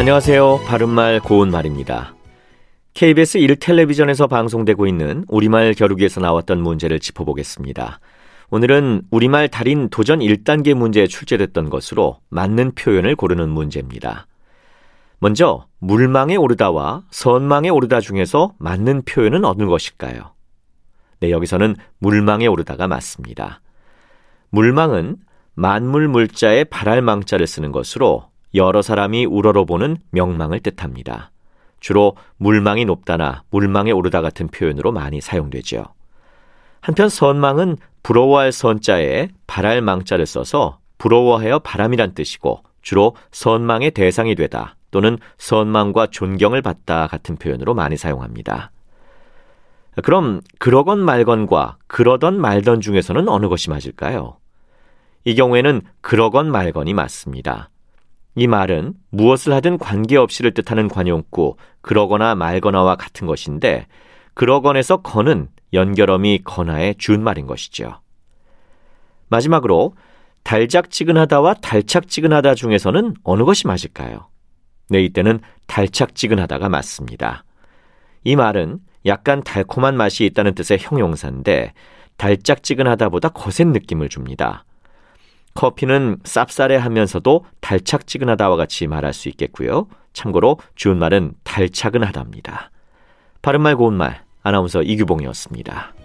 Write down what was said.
안녕하세요. 바른말 고운말입니다. KBS 1텔레비전에서 방송되고 있는 우리말 겨루기에서 나왔던 문제를 짚어보겠습니다. 오늘은 우리말 달인 도전 1단계 문제에 출제됐던 것으로 맞는 표현을 고르는 문제입니다. 먼저 물망에 오르다와 선망에 오르다 중에서 맞는 표현은 어느 것일까요? 네, 여기서는 물망에 오르다가 맞습니다. 물망은 만물 물자에 발할 망자를 쓰는 것으로 여러 사람이 우러러보는 명망을 뜻합니다. 주로 물망이 높다나 물망에 오르다 같은 표현으로 많이 사용되죠. 한편 선망은 부러워할 선자에 바랄 망자를 써서 부러워하여 바람이란 뜻이고 주로 선망의 대상이 되다 또는 선망과 존경을 받다 같은 표현으로 많이 사용합니다. 그럼 그러건 말건과 그러던 말던 중에서는 어느 것이 맞을까요? 이 경우에는 그러건 말건이 맞습니다. 이 말은 무엇을 하든 관계없이를 뜻하는 관용구 그러거나 말거나와 같은 것인데 그러건에서 건은 연결어미 건하의 준말인 것이죠. 마지막으로 달짝지근하다와 달착지근하다 중에서는 어느 것이 맞을까요? 네, 이때는 달착지근하다가 맞습니다. 이 말은 약간 달콤한 맛이 있다는 뜻의 형용사인데 달짝지근하다보다 거센 느낌을 줍니다. 커피는 쌉싸래하면서도 달착지근하다와 같이 말할 수 있겠고요. 참고로 준말은 달착은 하답니다. 바른말 고운말 아나운서 이규봉이었습니다.